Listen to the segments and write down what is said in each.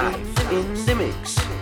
Live in the mix.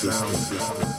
system.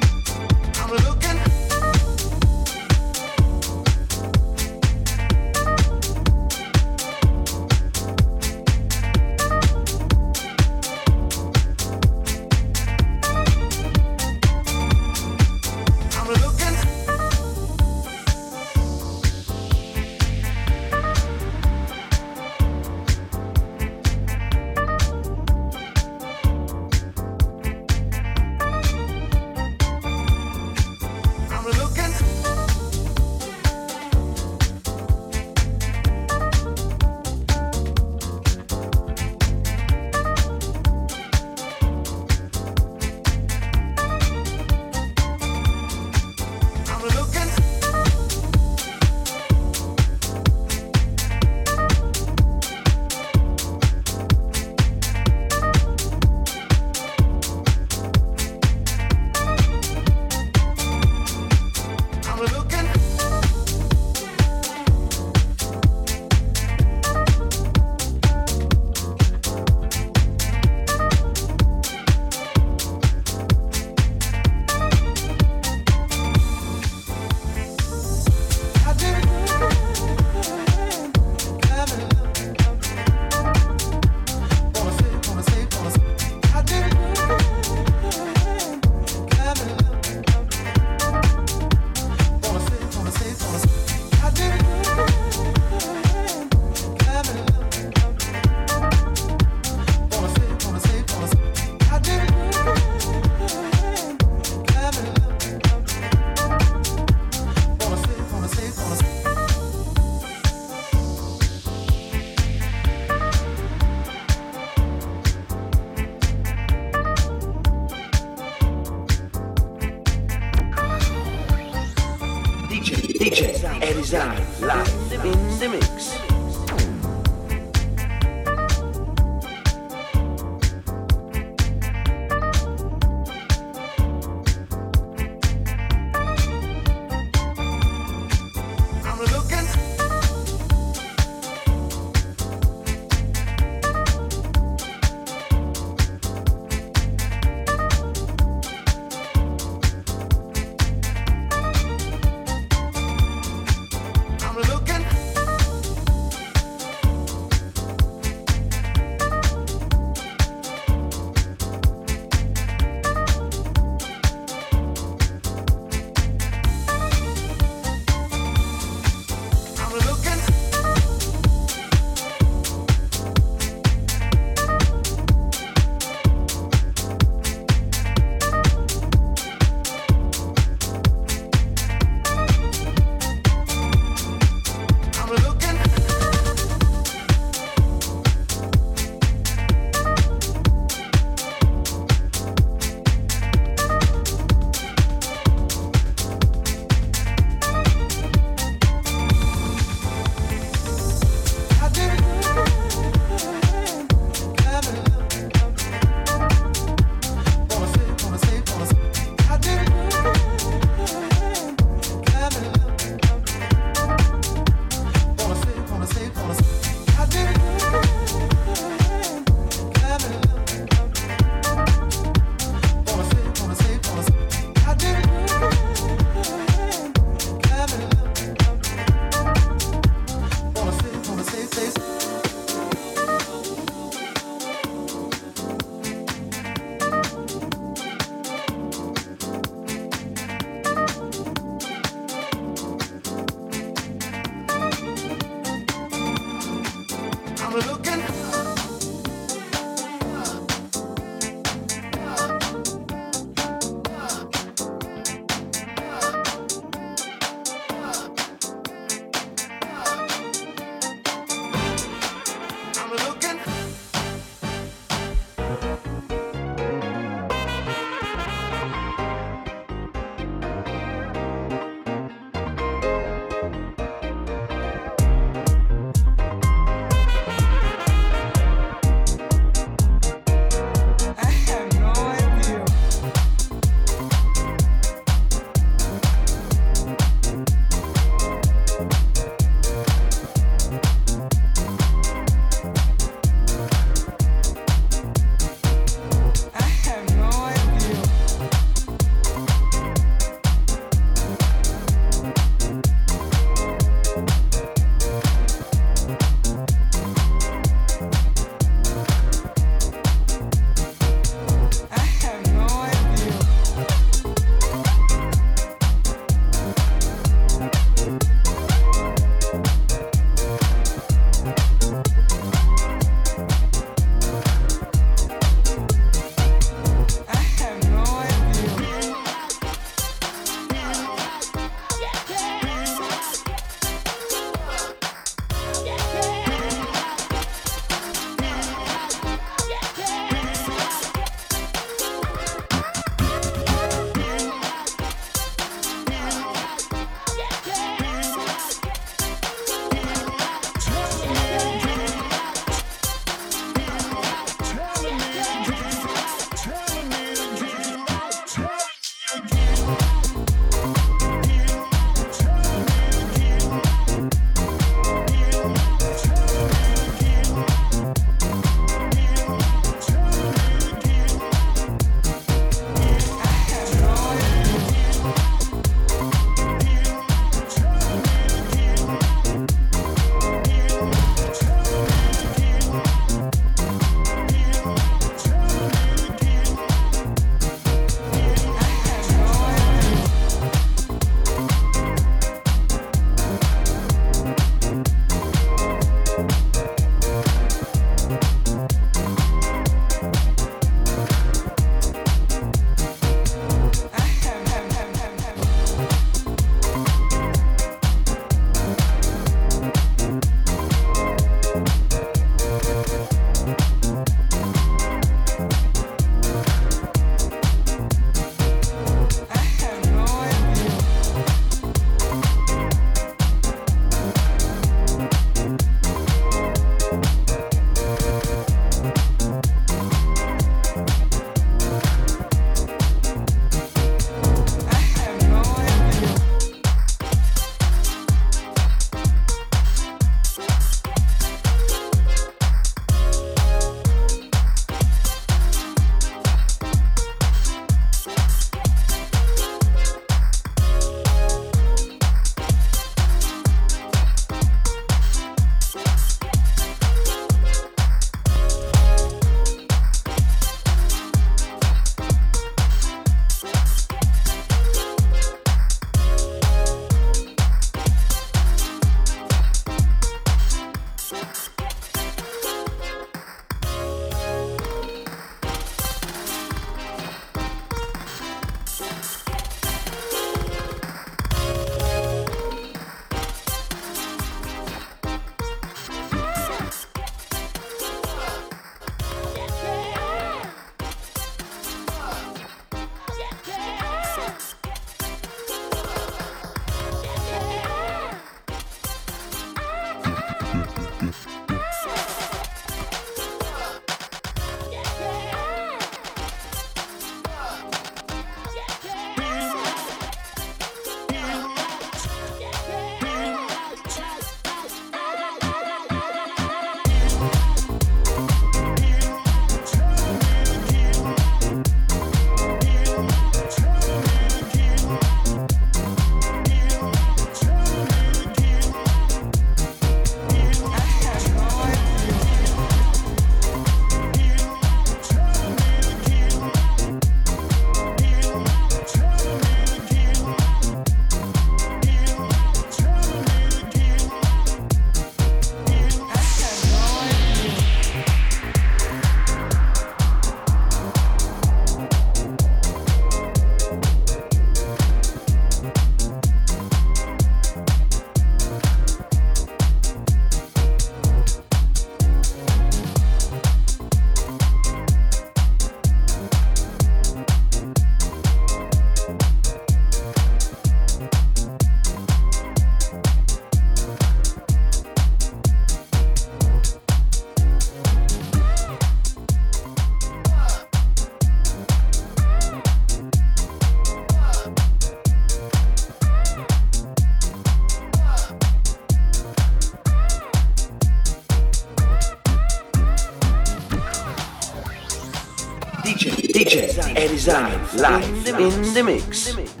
DJ, DJ Erisani live in the mix.